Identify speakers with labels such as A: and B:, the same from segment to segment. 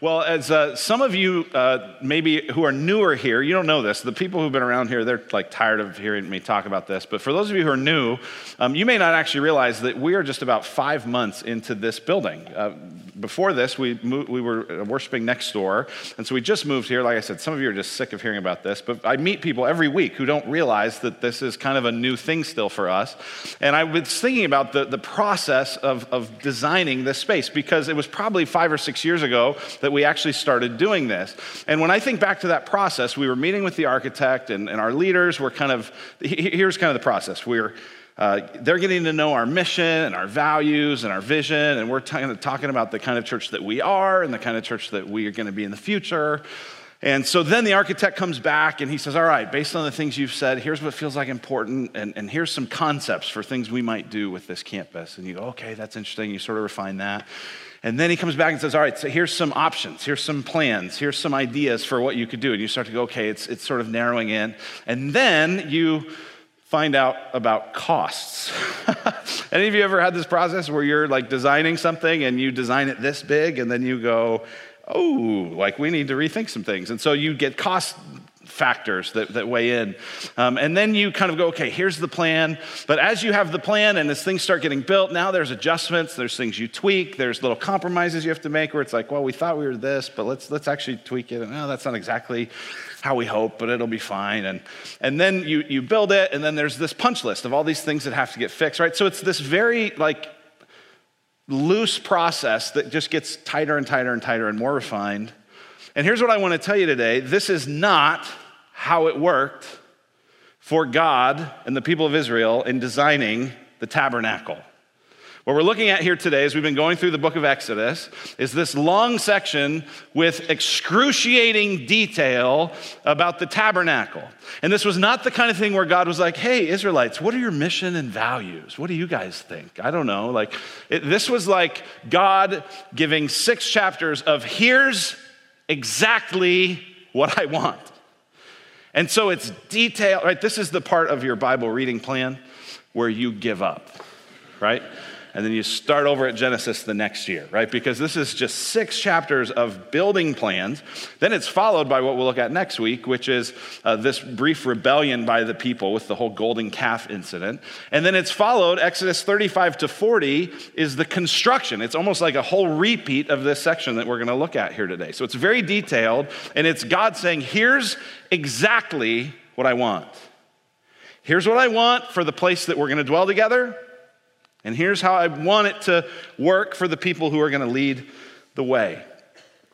A: Well, as uh, some of you uh, maybe who are newer here, you don't know this. The people who've been around here, they're like tired of hearing me talk about this. But for those of you who are new, um, you may not actually realize that we are just about five months into this building. Uh, before this, we, we were worshiping next door. And so we just moved here. Like I said, some of you are just sick of hearing about this. But I meet people every week who don't realize that this is kind of a new thing still for us. And I was thinking about the, the process of, of designing this space because it was probably five or six years ago that we actually started doing this. And when I think back to that process, we were meeting with the architect and, and our leaders were kind of, here's kind of the process. We are uh, they're getting to know our mission and our values and our vision, and we're t- talking about the kind of church that we are and the kind of church that we are going to be in the future. And so then the architect comes back and he says, All right, based on the things you've said, here's what feels like important, and, and here's some concepts for things we might do with this campus. And you go, Okay, that's interesting. You sort of refine that. And then he comes back and says, All right, so here's some options, here's some plans, here's some ideas for what you could do. And you start to go, Okay, it's, it's sort of narrowing in. And then you find out about costs. Any of you ever had this process where you're like designing something and you design it this big and then you go, oh, like we need to rethink some things. And so you get cost factors that, that weigh in. Um, and then you kind of go, okay, here's the plan. But as you have the plan and as things start getting built, now there's adjustments, there's things you tweak, there's little compromises you have to make where it's like, well, we thought we were this, but let's, let's actually tweak it. And no, that's not exactly how we hope, but it'll be fine. And, and then you, you build it, and then there's this punch list of all these things that have to get fixed, right? So it's this very like loose process that just gets tighter and tighter and tighter and more refined. And here's what I want to tell you today this is not how it worked for God and the people of Israel in designing the tabernacle. What we're looking at here today, as we've been going through the book of Exodus, is this long section with excruciating detail about the tabernacle. And this was not the kind of thing where God was like, hey, Israelites, what are your mission and values? What do you guys think? I don't know. Like, it, this was like God giving six chapters of here's exactly what I want. And so it's detailed, right? This is the part of your Bible reading plan where you give up, right? and then you start over at Genesis the next year, right? Because this is just six chapters of building plans. Then it's followed by what we'll look at next week, which is uh, this brief rebellion by the people with the whole golden calf incident. And then it's followed, Exodus 35 to 40 is the construction. It's almost like a whole repeat of this section that we're going to look at here today. So it's very detailed, and it's God saying, here's exactly what I want. Here's what I want for the place that we're going to dwell together. And here's how I want it to work for the people who are going to lead the way.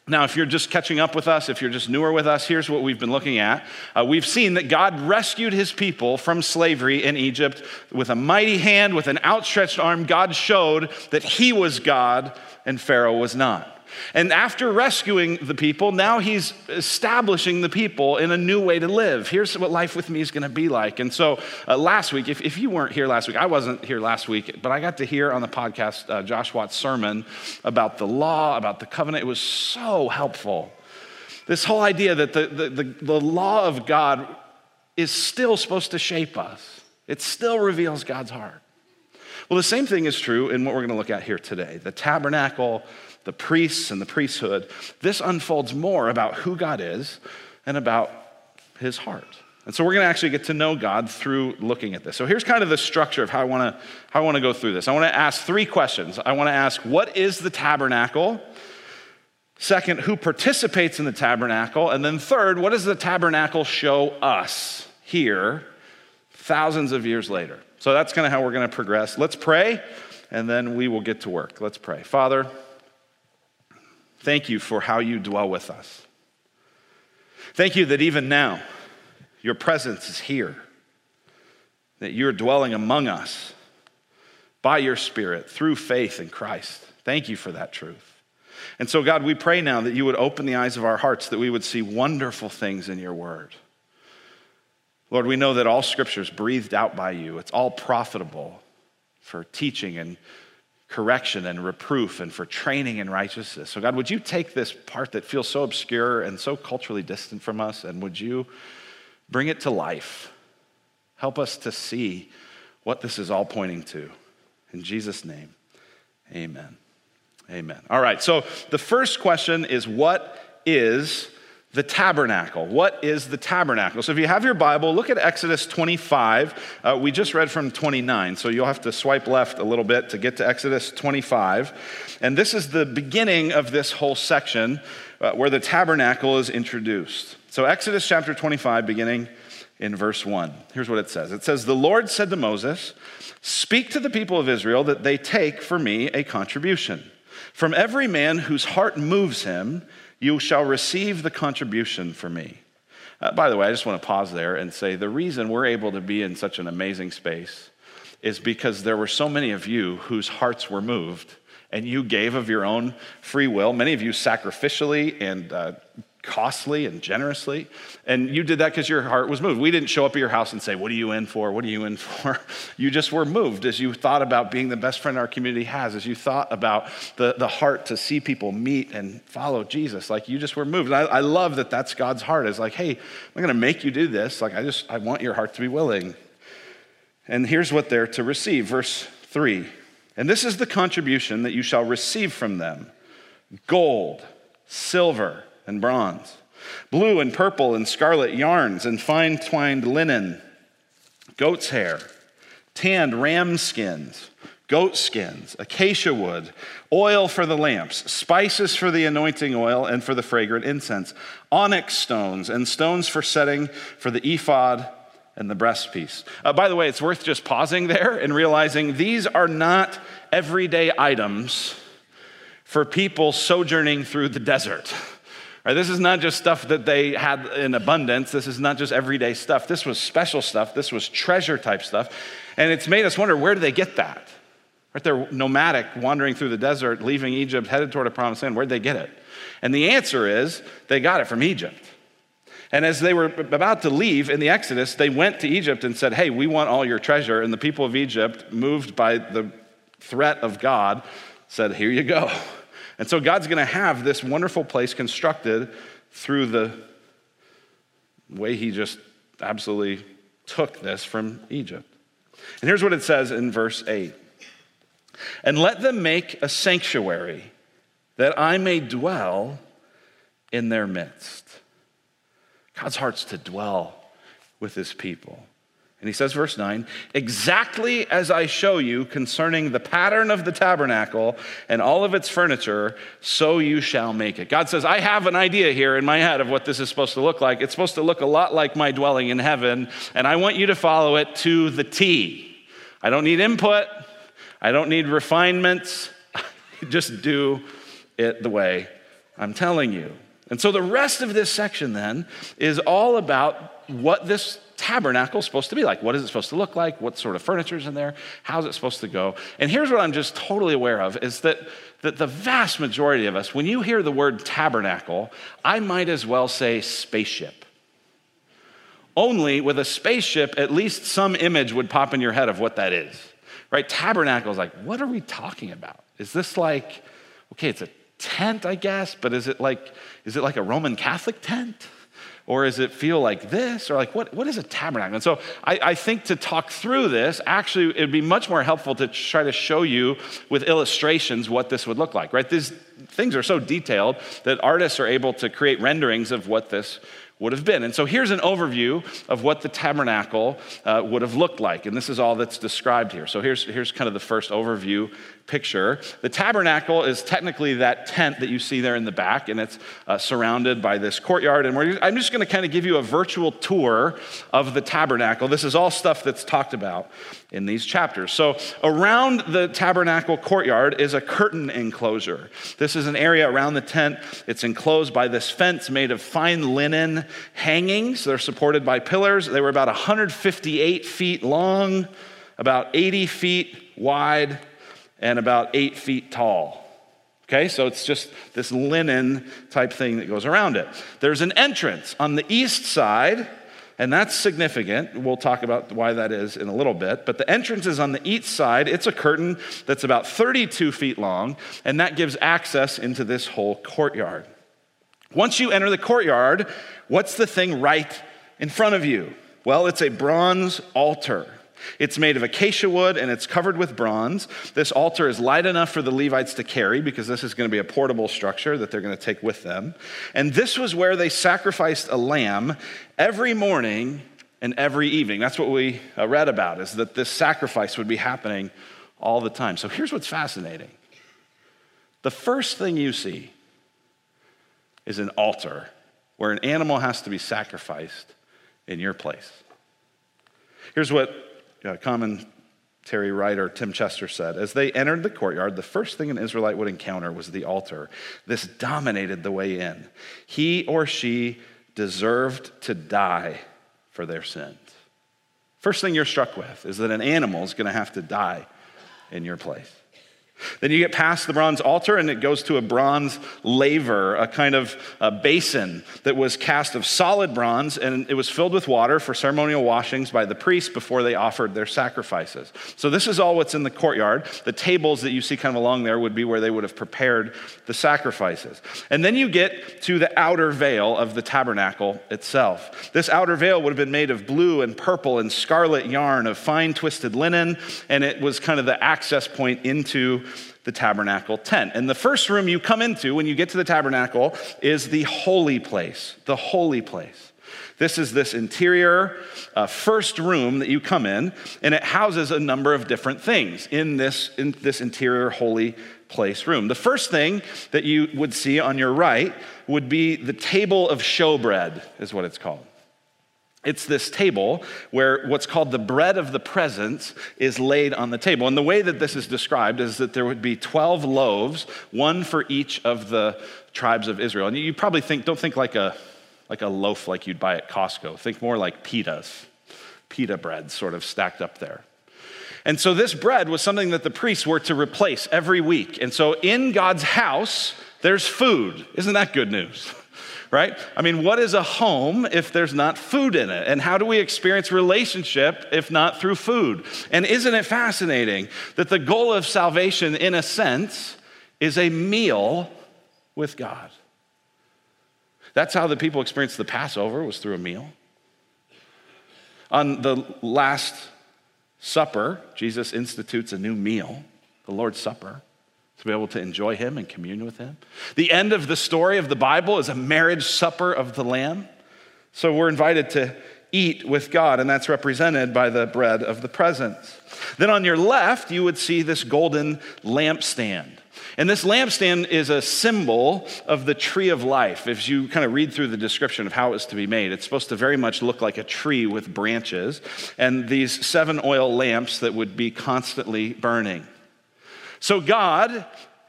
A: Now, if you're just catching up with us, if you're just newer with us, here's what we've been looking at. Uh, we've seen that God rescued his people from slavery in Egypt with a mighty hand, with an outstretched arm. God showed that he was God and Pharaoh was not. And after rescuing the people, now he's establishing the people in a new way to live. Here's what life with me is going to be like. And so uh, last week, if, if you weren't here last week, I wasn't here last week, but I got to hear on the podcast uh, Josh Watt's sermon about the law, about the covenant. It was so helpful. This whole idea that the, the, the, the law of God is still supposed to shape us, it still reveals God's heart. Well, the same thing is true in what we're going to look at here today the tabernacle the priests and the priesthood, this unfolds more about who God is and about his heart. And so we're going to actually get to know God through looking at this. So here's kind of the structure of how I want to how I want to go through this. I want to ask three questions. I want to ask what is the tabernacle? Second, who participates in the tabernacle? And then third, what does the tabernacle show us here thousands of years later? So that's kind of how we're going to progress. Let's pray and then we will get to work. Let's pray. Father, Thank you for how you dwell with us. Thank you that even now, your presence is here, that you're dwelling among us by your Spirit through faith in Christ. Thank you for that truth. And so, God, we pray now that you would open the eyes of our hearts, that we would see wonderful things in your word. Lord, we know that all scripture is breathed out by you, it's all profitable for teaching and correction and reproof and for training in righteousness. So, God, would you take this part that feels so obscure and so culturally distant from us and would you bring it to life? Help us to see what this is all pointing to. In Jesus' name, amen. Amen. All right, so the first question is what is the tabernacle. What is the tabernacle? So if you have your Bible, look at Exodus 25. Uh, we just read from 29, so you'll have to swipe left a little bit to get to Exodus 25. And this is the beginning of this whole section uh, where the tabernacle is introduced. So, Exodus chapter 25, beginning in verse 1. Here's what it says It says, The Lord said to Moses, Speak to the people of Israel that they take for me a contribution. From every man whose heart moves him, you shall receive the contribution for me. Uh, by the way, I just want to pause there and say the reason we're able to be in such an amazing space is because there were so many of you whose hearts were moved and you gave of your own free will, many of you sacrificially and uh, costly and generously. And you did that because your heart was moved. We didn't show up at your house and say, What are you in for? What are you in for? You just were moved as you thought about being the best friend our community has, as you thought about the, the heart to see people meet and follow Jesus. Like you just were moved. And I, I love that that's God's heart is like, Hey, I'm going to make you do this. Like, I just, I want your heart to be willing. And here's what they're to receive. Verse 3 And this is the contribution that you shall receive from them gold, silver, and bronze, blue and purple and scarlet yarns and fine twined linen, goat's hair, tanned ram skins, goat skins, acacia wood, oil for the lamps, spices for the anointing oil and for the fragrant incense, onyx stones and stones for setting for the ephod and the breastpiece. Uh, by the way, it's worth just pausing there and realizing these are not everyday items for people sojourning through the desert. Right, this is not just stuff that they had in abundance. This is not just everyday stuff. This was special stuff. This was treasure type stuff. And it's made us wonder where do they get that? Right, they're nomadic, wandering through the desert, leaving Egypt, headed toward a promised land. Where'd they get it? And the answer is they got it from Egypt. And as they were about to leave in the Exodus, they went to Egypt and said, Hey, we want all your treasure. And the people of Egypt, moved by the threat of God, said, Here you go. And so God's going to have this wonderful place constructed through the way He just absolutely took this from Egypt. And here's what it says in verse 8 And let them make a sanctuary that I may dwell in their midst. God's heart's to dwell with His people. And he says, verse 9, exactly as I show you concerning the pattern of the tabernacle and all of its furniture, so you shall make it. God says, I have an idea here in my head of what this is supposed to look like. It's supposed to look a lot like my dwelling in heaven, and I want you to follow it to the T. I don't need input, I don't need refinements. Just do it the way I'm telling you. And so the rest of this section then is all about what this tabernacle is supposed to be like. What is it supposed to look like? What sort of furniture is in there? How's it supposed to go? And here's what I'm just totally aware of is that, that the vast majority of us, when you hear the word tabernacle, I might as well say spaceship. Only with a spaceship, at least some image would pop in your head of what that is. Right? Tabernacle is like, what are we talking about? Is this like, okay, it's a tent, I guess, but is it like, is it like a Roman Catholic tent? Or does it feel like this? Or like, what, what is a tabernacle? And so I, I think to talk through this, actually, it would be much more helpful to try to show you with illustrations what this would look like, right? These things are so detailed that artists are able to create renderings of what this would have been. And so here's an overview of what the tabernacle uh, would have looked like. And this is all that's described here. So here's, here's kind of the first overview picture. The tabernacle is technically that tent that you see there in the back, and it's uh, surrounded by this courtyard. And I'm just going to kind of give you a virtual tour of the tabernacle. This is all stuff that's talked about in these chapters. So, around the tabernacle courtyard is a curtain enclosure. This is an area around the tent. It's enclosed by this fence made of fine linen hangings. They're supported by pillars. They were about 158 feet long, about 80 feet wide and about eight feet tall. Okay, so it's just this linen type thing that goes around it. There's an entrance on the east side, and that's significant. We'll talk about why that is in a little bit. But the entrance is on the east side. It's a curtain that's about 32 feet long, and that gives access into this whole courtyard. Once you enter the courtyard, what's the thing right in front of you? Well, it's a bronze altar. It's made of acacia wood and it's covered with bronze. This altar is light enough for the Levites to carry because this is going to be a portable structure that they're going to take with them. And this was where they sacrificed a lamb every morning and every evening. That's what we uh, read about is that this sacrifice would be happening all the time. So here's what's fascinating. The first thing you see is an altar where an animal has to be sacrificed in your place. Here's what uh, commentary writer Tim Chester said As they entered the courtyard, the first thing an Israelite would encounter was the altar. This dominated the way in. He or she deserved to die for their sins. First thing you're struck with is that an animal is going to have to die in your place. Then you get past the bronze altar and it goes to a bronze laver, a kind of a basin that was cast of solid bronze and it was filled with water for ceremonial washings by the priests before they offered their sacrifices. So, this is all what's in the courtyard. The tables that you see kind of along there would be where they would have prepared the sacrifices. And then you get to the outer veil of the tabernacle itself. This outer veil would have been made of blue and purple and scarlet yarn of fine twisted linen, and it was kind of the access point into the tabernacle tent. And the first room you come into when you get to the tabernacle is the holy place, the holy place. This is this interior uh, first room that you come in, and it houses a number of different things in this, in this interior holy place room. The first thing that you would see on your right would be the table of showbread, is what it's called. It's this table where what's called the bread of the presence is laid on the table. And the way that this is described is that there would be 12 loaves, one for each of the tribes of Israel. And you probably think, don't think like a, like a loaf like you'd buy at Costco. Think more like pitas, pita bread sort of stacked up there. And so this bread was something that the priests were to replace every week. And so in God's house, there's food. Isn't that good news? right? I mean, what is a home if there's not food in it? And how do we experience relationship if not through food? And isn't it fascinating that the goal of salvation, in a sense, is a meal with God? That's how the people experienced the Passover was through a meal. On the last supper, Jesus institutes a new meal, the Lord's Supper to be able to enjoy Him and commune with Him. The end of the story of the Bible is a marriage supper of the Lamb. So we're invited to eat with God, and that's represented by the bread of the presence. Then on your left, you would see this golden lampstand. And this lampstand is a symbol of the tree of life. If you kind of read through the description of how it was to be made, it's supposed to very much look like a tree with branches and these seven oil lamps that would be constantly burning. So God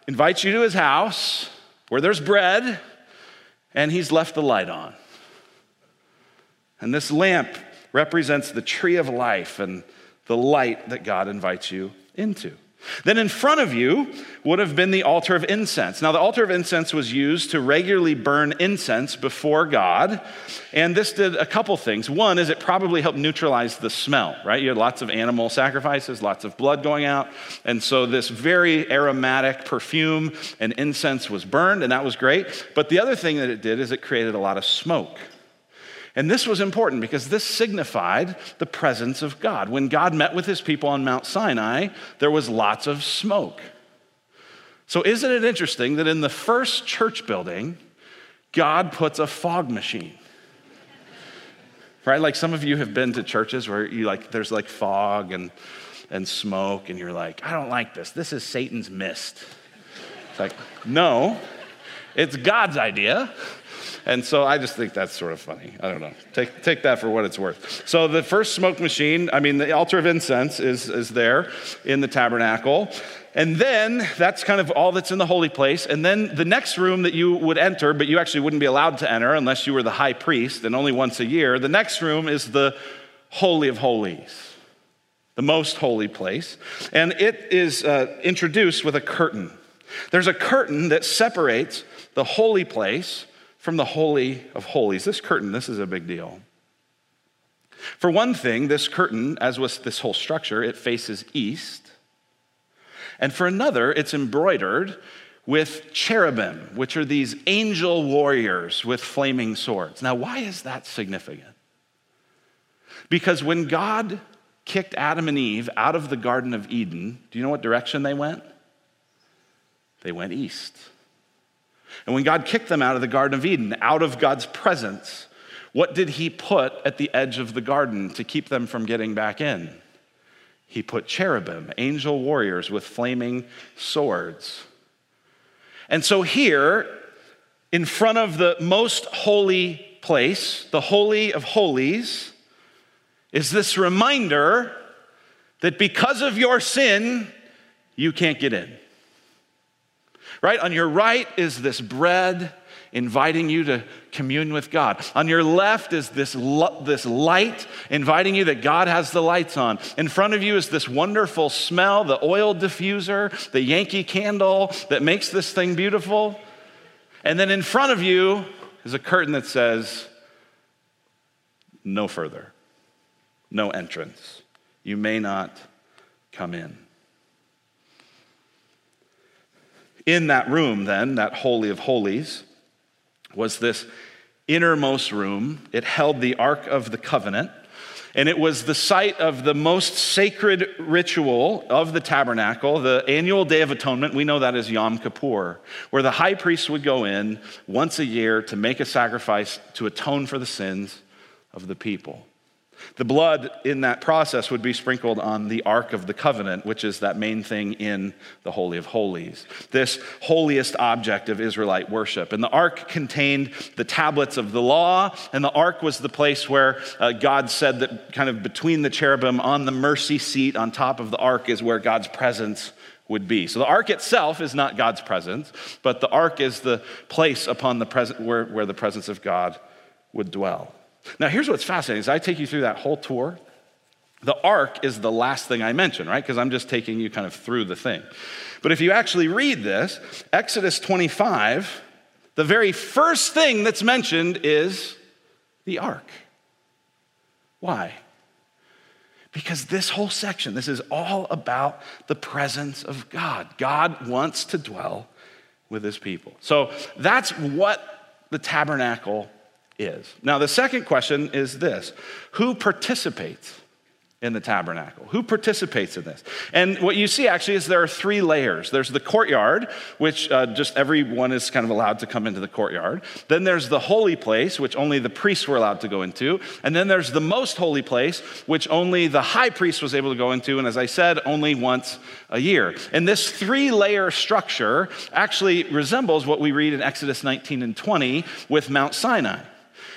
A: invites you to his house where there's bread, and he's left the light on. And this lamp represents the tree of life and the light that God invites you into. Then in front of you would have been the altar of incense. Now, the altar of incense was used to regularly burn incense before God. And this did a couple things. One is it probably helped neutralize the smell, right? You had lots of animal sacrifices, lots of blood going out. And so this very aromatic perfume and incense was burned, and that was great. But the other thing that it did is it created a lot of smoke. And this was important because this signified the presence of God. When God met with his people on Mount Sinai, there was lots of smoke. So, isn't it interesting that in the first church building, God puts a fog machine? Right? Like some of you have been to churches where you like there's like fog and and smoke and you're like, I don't like this. This is Satan's mist. It's like, no, it's God's idea. And so I just think that's sort of funny. I don't know. Take, take that for what it's worth. So the first smoke machine, I mean, the altar of incense is, is there in the tabernacle. And then that's kind of all that's in the holy place. And then the next room that you would enter, but you actually wouldn't be allowed to enter unless you were the high priest and only once a year, the next room is the Holy of Holies, the most holy place. And it is uh, introduced with a curtain. There's a curtain that separates the holy place from the Holy of Holies. This curtain, this is a big deal. For one thing, this curtain, as with this whole structure, it faces east. And for another, it's embroidered with cherubim, which are these angel warriors with flaming swords. Now, why is that significant? Because when God kicked Adam and Eve out of the Garden of Eden, do you know what direction they went? They went east. And when God kicked them out of the Garden of Eden, out of God's presence, what did He put at the edge of the garden to keep them from getting back in? He put cherubim, angel warriors with flaming swords. And so here, in front of the most holy place, the Holy of Holies, is this reminder that because of your sin, you can't get in. Right? On your right is this bread inviting you to commune with God. On your left is this, this light inviting you that God has the lights on. In front of you is this wonderful smell, the oil diffuser, the Yankee candle that makes this thing beautiful. And then in front of you is a curtain that says, no further, no entrance. You may not come in. In that room, then, that Holy of Holies, was this innermost room. It held the Ark of the Covenant, and it was the site of the most sacred ritual of the tabernacle, the annual Day of Atonement. We know that as Yom Kippur, where the high priest would go in once a year to make a sacrifice to atone for the sins of the people. The blood in that process would be sprinkled on the Ark of the Covenant, which is that main thing in the Holy of Holies, this holiest object of Israelite worship. And the Ark contained the tablets of the law, and the Ark was the place where uh, God said that kind of between the cherubim on the mercy seat on top of the Ark is where God's presence would be. So the ark itself is not God's presence, but the ark is the place upon the present where, where the presence of God would dwell. Now, here's what's fascinating as I take you through that whole tour, the ark is the last thing I mention, right? Because I'm just taking you kind of through the thing. But if you actually read this, Exodus 25, the very first thing that's mentioned is the ark. Why? Because this whole section, this is all about the presence of God. God wants to dwell with his people. So that's what the tabernacle is. Now, the second question is this Who participates in the tabernacle? Who participates in this? And what you see actually is there are three layers there's the courtyard, which uh, just everyone is kind of allowed to come into the courtyard. Then there's the holy place, which only the priests were allowed to go into. And then there's the most holy place, which only the high priest was able to go into. And as I said, only once a year. And this three layer structure actually resembles what we read in Exodus 19 and 20 with Mount Sinai.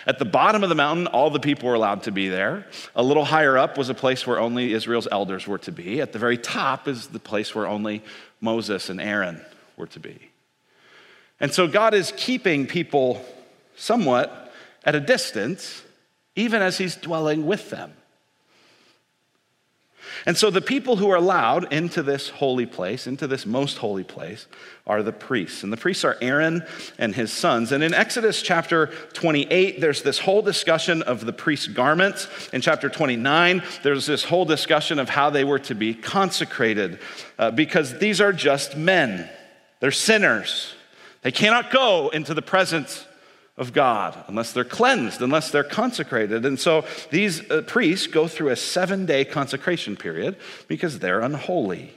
A: At the bottom of the mountain, all the people were allowed to be there. A little higher up was a place where only Israel's elders were to be. At the very top is the place where only Moses and Aaron were to be. And so God is keeping people somewhat at a distance, even as He's dwelling with them. And so the people who are allowed into this holy place, into this most holy place, are the priests. And the priests are Aaron and his sons. And in Exodus chapter 28, there's this whole discussion of the priest's garments. In chapter 29, there's this whole discussion of how they were to be consecrated uh, because these are just men, they're sinners. They cannot go into the presence of God unless they're cleansed, unless they're consecrated. And so these uh, priests go through a seven day consecration period because they're unholy.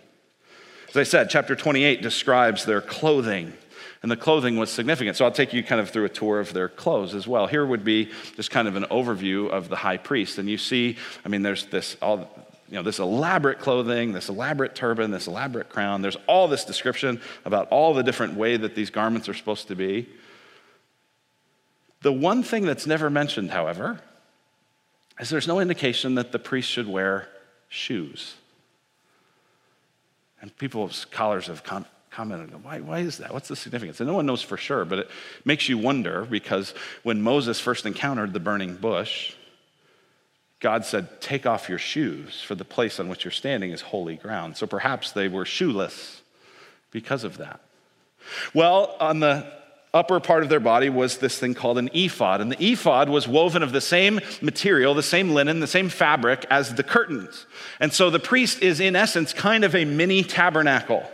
A: As I said, chapter 28 describes their clothing. And the clothing was significant. So I'll take you kind of through a tour of their clothes as well. Here would be just kind of an overview of the high priest. And you see, I mean, there's this all you know, this elaborate clothing, this elaborate turban, this elaborate crown. There's all this description about all the different way that these garments are supposed to be. The one thing that's never mentioned, however, is there's no indication that the priest should wear shoes. And people, scholars have com- commented, why, why is that? What's the significance? And no one knows for sure, but it makes you wonder because when Moses first encountered the burning bush, God said, Take off your shoes, for the place on which you're standing is holy ground. So perhaps they were shoeless because of that. Well, on the upper part of their body was this thing called an ephod. And the ephod was woven of the same material, the same linen, the same fabric as the curtains. And so the priest is, in essence, kind of a mini tabernacle.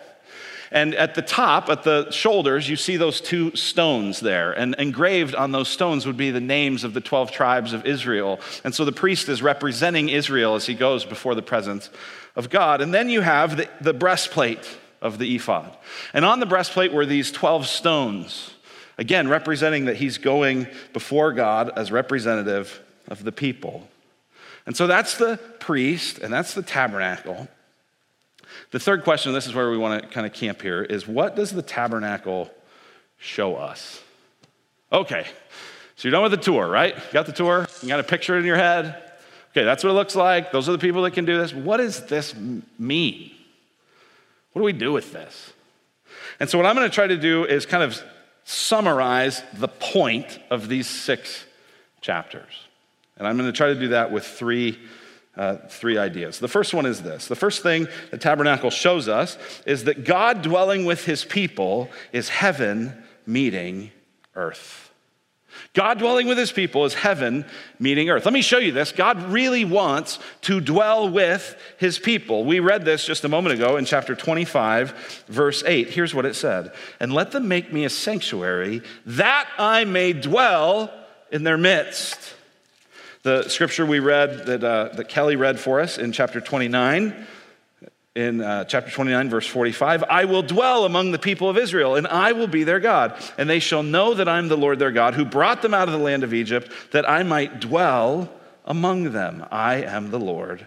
A: And at the top, at the shoulders, you see those two stones there. And engraved on those stones would be the names of the 12 tribes of Israel. And so the priest is representing Israel as he goes before the presence of God. And then you have the, the breastplate of the ephod. And on the breastplate were these 12 stones, again, representing that he's going before God as representative of the people. And so that's the priest, and that's the tabernacle. The third question, this is where we want to kind of camp here, is what does the tabernacle show us? Okay, so you're done with the tour, right? You got the tour? You got a picture in your head? Okay, that's what it looks like. Those are the people that can do this. What does this mean? What do we do with this? And so, what I'm going to try to do is kind of summarize the point of these six chapters. And I'm going to try to do that with three, uh, three ideas. The first one is this the first thing the tabernacle shows us is that God dwelling with his people is heaven meeting earth. God dwelling with his people is heaven meeting earth. Let me show you this. God really wants to dwell with his people. We read this just a moment ago in chapter 25, verse 8. Here's what it said And let them make me a sanctuary that I may dwell in their midst. The scripture we read that, uh, that Kelly read for us in chapter 29 in uh, chapter 29, verse 45 I will dwell among the people of Israel, and I will be their God. And they shall know that I'm the Lord their God, who brought them out of the land of Egypt, that I might dwell among them. I am the Lord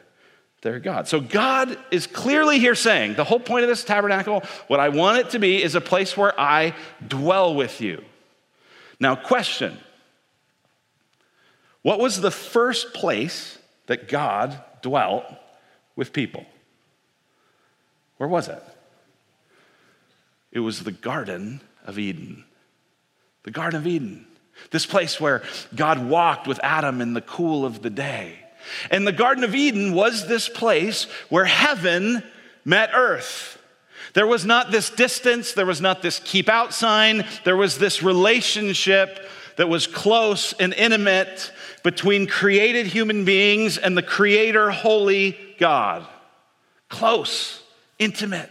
A: their God. So God is clearly here saying the whole point of this tabernacle, what I want it to be, is a place where I dwell with you. Now, question What was the first place that God dwelt with people? Where was it? It was the Garden of Eden. The Garden of Eden. This place where God walked with Adam in the cool of the day. And the Garden of Eden was this place where heaven met earth. There was not this distance, there was not this keep out sign, there was this relationship that was close and intimate between created human beings and the creator, holy God. Close intimate.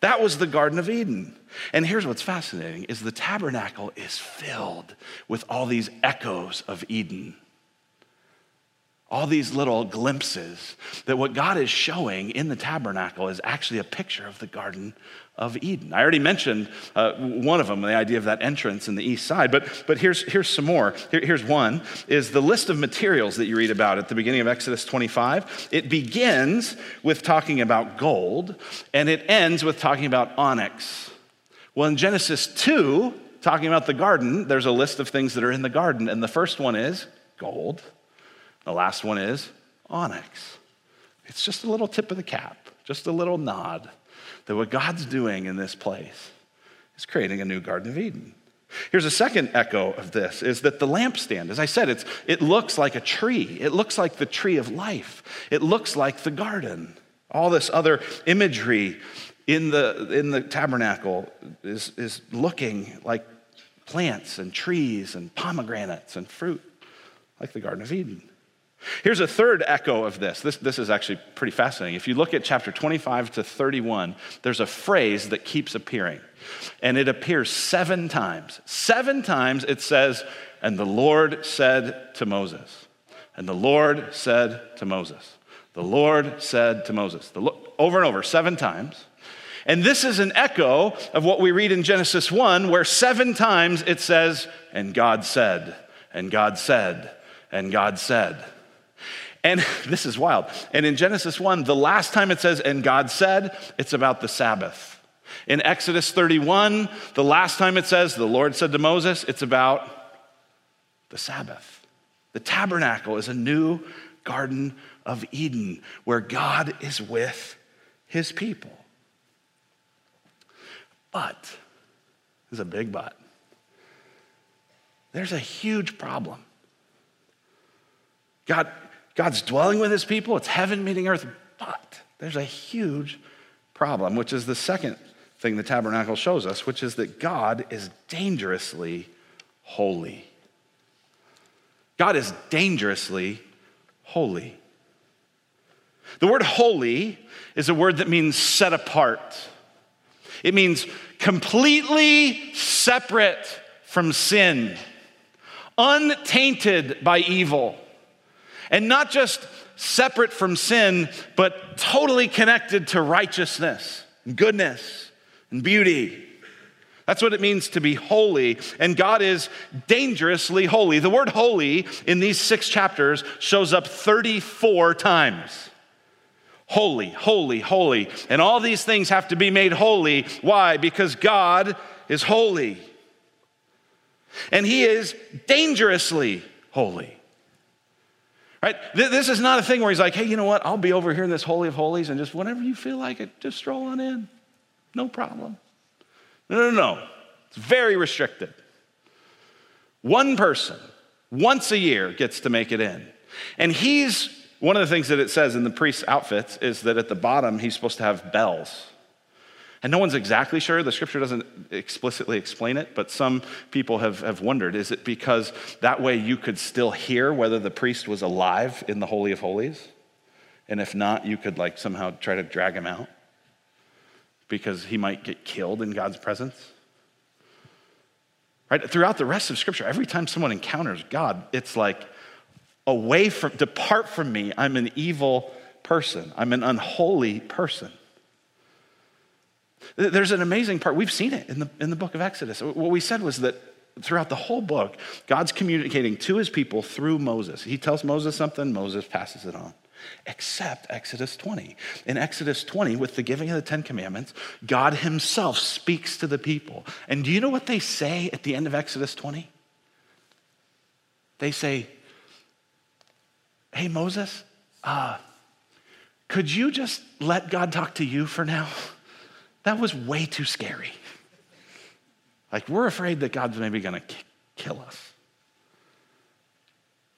A: That was the Garden of Eden. And here's what's fascinating is the tabernacle is filled with all these echoes of Eden all these little glimpses that what God is showing in the tabernacle is actually a picture of the Garden of Eden. I already mentioned uh, one of them, the idea of that entrance in the east side, but, but here's, here's some more. Here, here's one, is the list of materials that you read about at the beginning of Exodus 25. It begins with talking about gold, and it ends with talking about onyx. Well, in Genesis 2, talking about the garden, there's a list of things that are in the garden, and the first one is gold. The last one is onyx. It's just a little tip of the cap, just a little nod that what God's doing in this place is creating a new Garden of Eden. Here's a second echo of this is that the lampstand, as I said, it's, it looks like a tree. It looks like the tree of life. It looks like the garden. All this other imagery in the, in the tabernacle is, is looking like plants and trees and pomegranates and fruit, like the Garden of Eden. Here's a third echo of this. this. This is actually pretty fascinating. If you look at chapter 25 to 31, there's a phrase that keeps appearing, and it appears seven times. Seven times it says, And the Lord said to Moses, and the Lord said to Moses, the Lord said to Moses, the, over and over, seven times. And this is an echo of what we read in Genesis 1, where seven times it says, And God said, and God said, and God said. And this is wild. And in Genesis 1, the last time it says, and God said, it's about the Sabbath. In Exodus 31, the last time it says, the Lord said to Moses, it's about the Sabbath. The tabernacle is a new Garden of Eden where God is with his people. But, there's a big but. There's a huge problem. God, God's dwelling with his people, it's heaven meeting earth, but there's a huge problem, which is the second thing the tabernacle shows us, which is that God is dangerously holy. God is dangerously holy. The word holy is a word that means set apart. It means completely separate from sin, untainted by evil, and not just separate from sin, but totally connected to righteousness, and goodness, and beauty. That's what it means to be holy, and God is dangerously holy. The word holy in these six chapters shows up 34 times. Holy, holy, holy. And all these things have to be made holy. Why? Because God is holy. And He is dangerously holy. Right? This is not a thing where He's like, hey, you know what? I'll be over here in this Holy of Holies and just whenever you feel like it, just stroll on in. No problem. No, no, no. It's very restricted. One person, once a year, gets to make it in. And he's, one of the things that it says in the priest's outfits is that at the bottom, he's supposed to have bells. And no one's exactly sure. The scripture doesn't explicitly explain it, but some people have, have wondered is it because that way you could still hear whether the priest was alive in the Holy of Holies? And if not, you could like somehow try to drag him out? because he might get killed in God's presence. Right? Throughout the rest of Scripture, every time someone encounters God, it's like, away from, depart from me. I'm an evil person, I'm an unholy person. There's an amazing part. We've seen it in the, in the book of Exodus. What we said was that throughout the whole book, God's communicating to his people through Moses. He tells Moses something, Moses passes it on except Exodus 20. In Exodus 20, with the giving of the Ten Commandments, God Himself speaks to the people. And do you know what they say at the end of Exodus 20? They say, Hey, Moses, uh, could you just let God talk to you for now? That was way too scary. Like, we're afraid that God's maybe gonna kill us.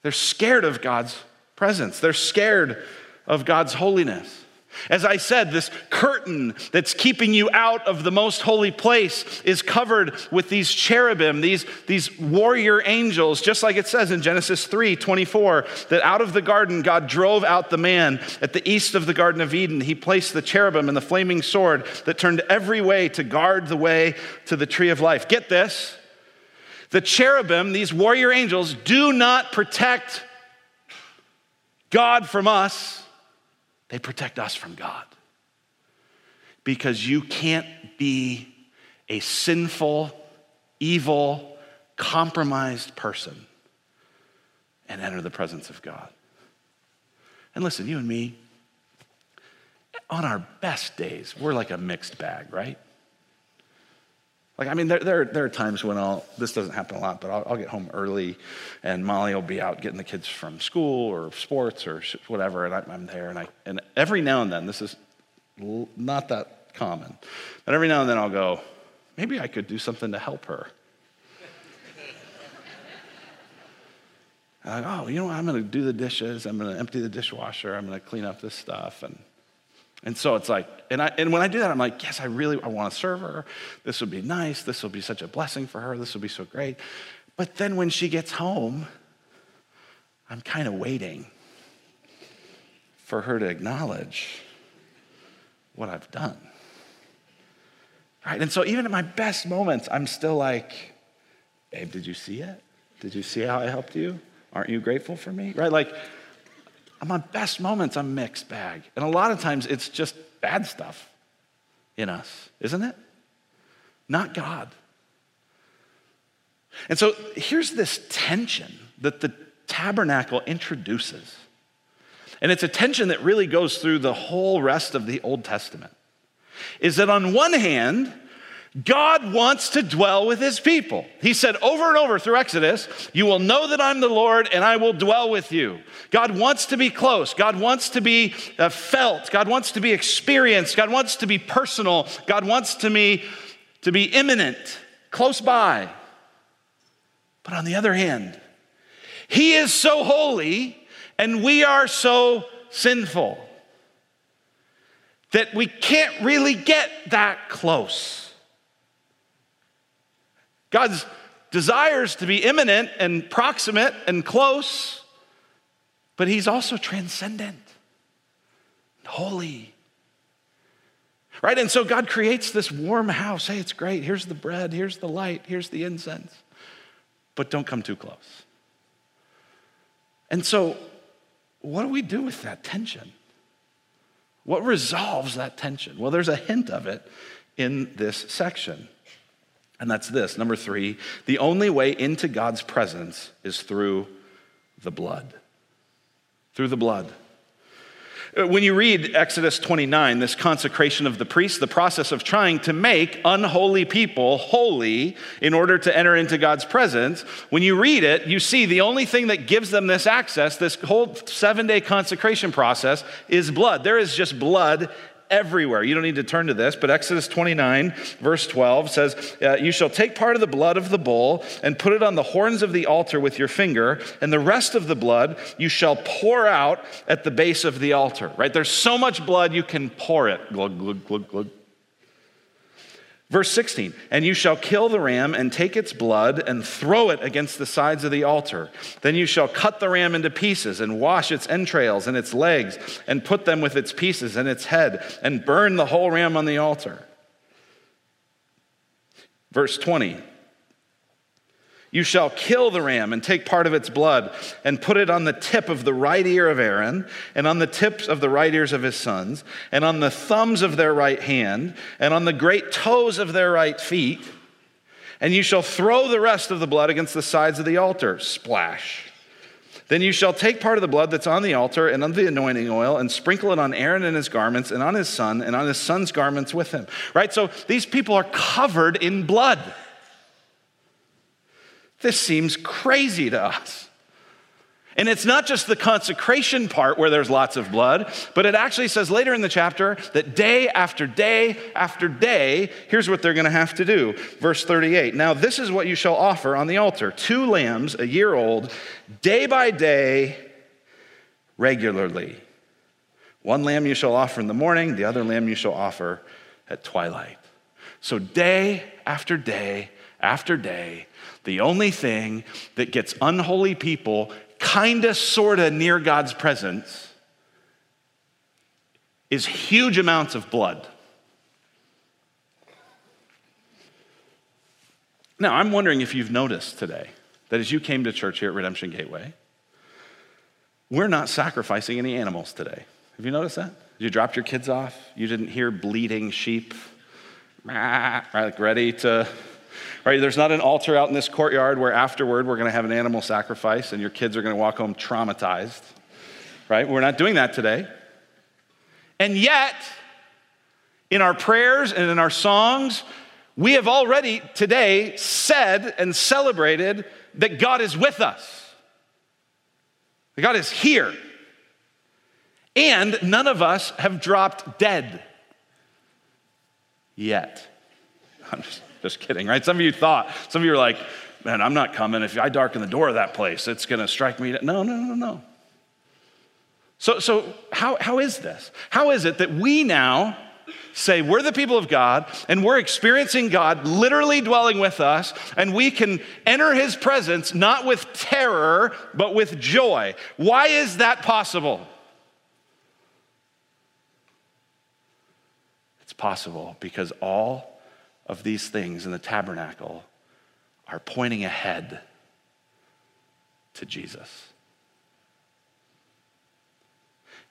A: They're scared of God's presence. They're scared of God's holiness. As I said, this curtain that's keeping you out of the most holy place is covered with these cherubim, these, these warrior angels, just like it says in Genesis 3 24, that out of the garden God drove out the man. At the east of the Garden of Eden, he placed the cherubim and the flaming sword that turned every way to guard the way to the tree of life. Get this the cherubim, these warrior angels, do not protect God from us, they protect us from God. Because you can't be a sinful, evil, compromised person and enter the presence of God. And listen, you and me, on our best days, we're like a mixed bag, right? Like, I mean, there, there, there, are times when I'll, this doesn't happen a lot, but I'll, I'll, get home early and Molly will be out getting the kids from school or sports or whatever, and I, I'm there. And, I, and every now and then, this is not that common, but every now and then I'll go, maybe I could do something to help her. like, oh, you know what? I'm going to do the dishes. I'm going to empty the dishwasher. I'm going to clean up this stuff. And and so it's like, and, I, and when I do that, I'm like, yes, I really I want to serve her. This would be nice. This will be such a blessing for her. This will be so great. But then when she gets home, I'm kind of waiting for her to acknowledge what I've done. Right? And so even at my best moments, I'm still like, babe, did you see it? Did you see how I helped you? Aren't you grateful for me? Right? Like, on my best moments, I'm mixed bag. And a lot of times it's just bad stuff in us, isn't it? Not God. And so here's this tension that the tabernacle introduces. And it's a tension that really goes through the whole rest of the Old Testament. Is that on one hand, God wants to dwell with his people. He said over and over through Exodus, You will know that I'm the Lord and I will dwell with you. God wants to be close. God wants to be uh, felt. God wants to be experienced. God wants to be personal. God wants to be, to be immanent, close by. But on the other hand, he is so holy and we are so sinful that we can't really get that close. God's desires to be immanent and proximate and close, but He's also transcendent, holy. Right? And so God creates this warm house. Hey, it's great. Here's the bread, here's the light, here's the incense. But don't come too close. And so, what do we do with that tension? What resolves that tension? Well, there's a hint of it in this section. And that's this number three, the only way into God's presence is through the blood. Through the blood. Uh, when you read Exodus 29, this consecration of the priests, the process of trying to make unholy people holy in order to enter into God's presence, when you read it, you see the only thing that gives them this access, this whole seven day consecration process, is blood. There is just blood everywhere. You don't need to turn to this, but Exodus 29, verse 12 says, uh, You shall take part of the blood of the bull and put it on the horns of the altar with your finger, and the rest of the blood you shall pour out at the base of the altar. Right? There's so much blood you can pour it. Glug, glug, glug, glug. Verse 16, and you shall kill the ram and take its blood and throw it against the sides of the altar. Then you shall cut the ram into pieces and wash its entrails and its legs and put them with its pieces and its head and burn the whole ram on the altar. Verse 20, you shall kill the ram and take part of its blood and put it on the tip of the right ear of Aaron, and on the tips of the right ears of his sons, and on the thumbs of their right hand, and on the great toes of their right feet. And you shall throw the rest of the blood against the sides of the altar. Splash. Then you shall take part of the blood that's on the altar and on the anointing oil and sprinkle it on Aaron and his garments and on his son and on his son's garments with him. Right? So these people are covered in blood. This seems crazy to us. And it's not just the consecration part where there's lots of blood, but it actually says later in the chapter that day after day after day, here's what they're going to have to do. Verse 38 Now, this is what you shall offer on the altar two lambs, a year old, day by day, regularly. One lamb you shall offer in the morning, the other lamb you shall offer at twilight. So, day after day after day, the only thing that gets unholy people kind of, sort of near God's presence is huge amounts of blood. Now, I'm wondering if you've noticed today that as you came to church here at Redemption Gateway, we're not sacrificing any animals today. Have you noticed that? You dropped your kids off, you didn't hear bleating sheep, like ready to Right? There's not an altar out in this courtyard where afterward we're going to have an animal sacrifice and your kids are going to walk home traumatized. Right? We're not doing that today. And yet, in our prayers and in our songs, we have already today said and celebrated that God is with us. That God is here. And none of us have dropped dead yet. I'm just just kidding, right? Some of you thought, some of you are like, man, I'm not coming. If I darken the door of that place, it's going to strike me. No, no, no, no. So, so how, how is this? How is it that we now say we're the people of God and we're experiencing God literally dwelling with us, and we can enter his presence not with terror, but with joy? Why is that possible? It's possible because all of these things in the tabernacle are pointing ahead to Jesus.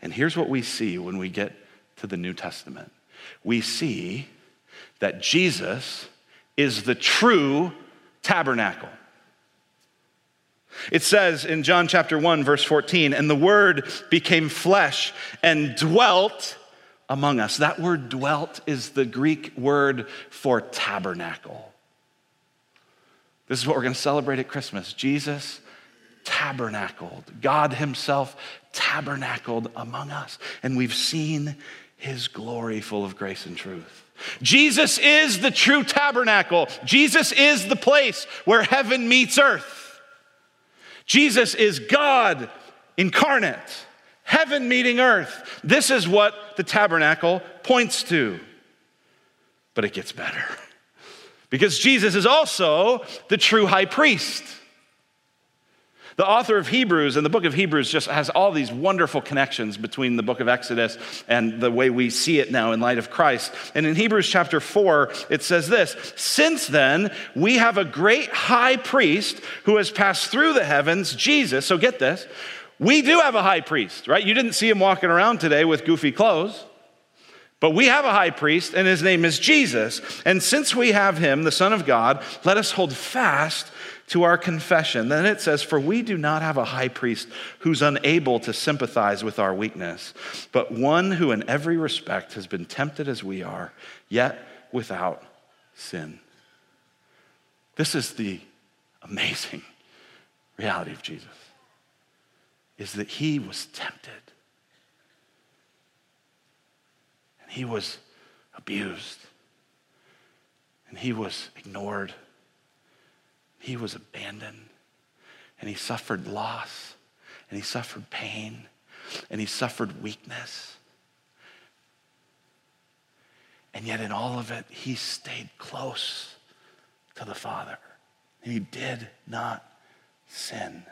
A: And here's what we see when we get to the New Testament we see that Jesus is the true tabernacle. It says in John chapter 1, verse 14, and the Word became flesh and dwelt among us. That word dwelt is the Greek word for tabernacle. This is what we're going to celebrate at Christmas. Jesus tabernacled, God Himself tabernacled among us, and we've seen His glory full of grace and truth. Jesus is the true tabernacle. Jesus is the place where heaven meets earth. Jesus is God incarnate heaven meeting earth. This is what the tabernacle points to. But it gets better because Jesus is also the true high priest. The author of Hebrews and the book of Hebrews just has all these wonderful connections between the book of Exodus and the way we see it now in light of Christ. And in Hebrews chapter 4, it says this Since then, we have a great high priest who has passed through the heavens, Jesus. So get this. We do have a high priest, right? You didn't see him walking around today with goofy clothes. But we have a high priest, and his name is Jesus. And since we have him, the Son of God, let us hold fast to our confession. Then it says, For we do not have a high priest who's unable to sympathize with our weakness, but one who in every respect has been tempted as we are, yet without sin. This is the amazing reality of Jesus is that he was tempted and he was abused and he was ignored. He was abandoned and he suffered loss and he suffered pain and he suffered weakness. And yet, in all of it, he stayed close to the Father. And He did not sin.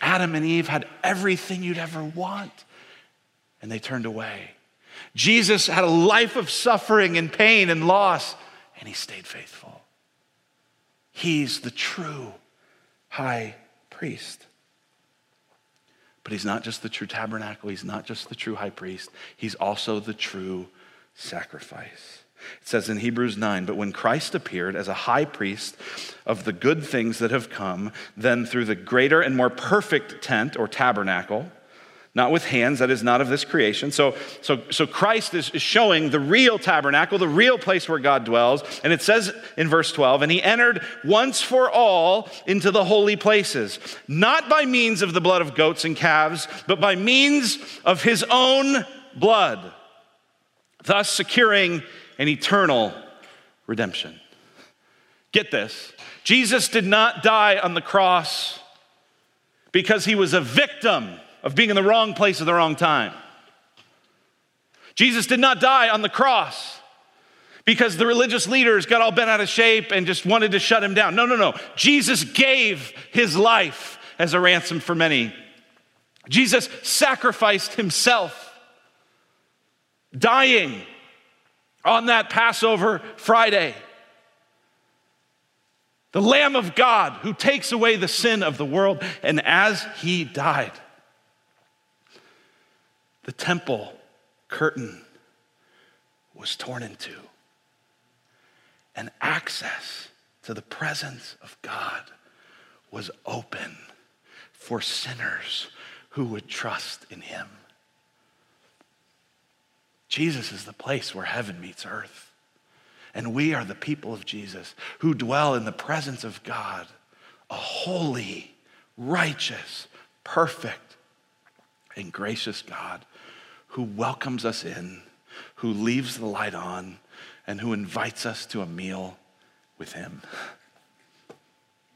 A: Adam and Eve had everything you'd ever want, and they turned away. Jesus had a life of suffering and pain and loss, and he stayed faithful. He's the true high priest. But he's not just the true tabernacle, he's not just the true high priest, he's also the true sacrifice. It says in Hebrews 9, but when Christ appeared as a high priest of the good things that have come, then through the greater and more perfect tent or tabernacle, not with hands, that is not of this creation. So, so, so Christ is, is showing the real tabernacle, the real place where God dwells. And it says in verse 12, and he entered once for all into the holy places, not by means of the blood of goats and calves, but by means of his own blood, thus securing an eternal redemption. Get this Jesus did not die on the cross because he was a victim of being in the wrong place at the wrong time. Jesus did not die on the cross because the religious leaders got all bent out of shape and just wanted to shut him down. No, no, no. Jesus gave his life as a ransom for many. Jesus sacrificed himself, dying on that Passover Friday. The Lamb of God who takes away the sin of the world. And as he died, the temple curtain was torn in two, and access to the presence of God was open for sinners who would trust in him. Jesus is the place where heaven meets earth. And we are the people of Jesus who dwell in the presence of God, a holy, righteous, perfect, and gracious God who welcomes us in, who leaves the light on, and who invites us to a meal with him.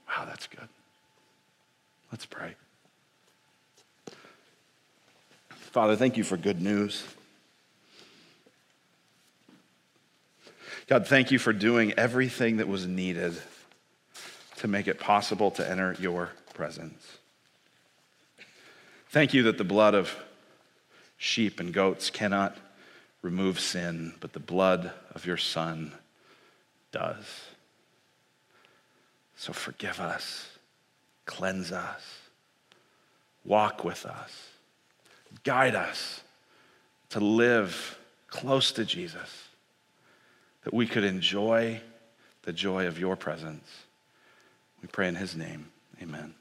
A: Wow, that's good. Let's pray. Father, thank you for good news. God, thank you for doing everything that was needed to make it possible to enter your presence. Thank you that the blood of sheep and goats cannot remove sin, but the blood of your Son does. So forgive us, cleanse us, walk with us, guide us to live close to Jesus, that we could enjoy the joy of your presence. We pray in his name. Amen.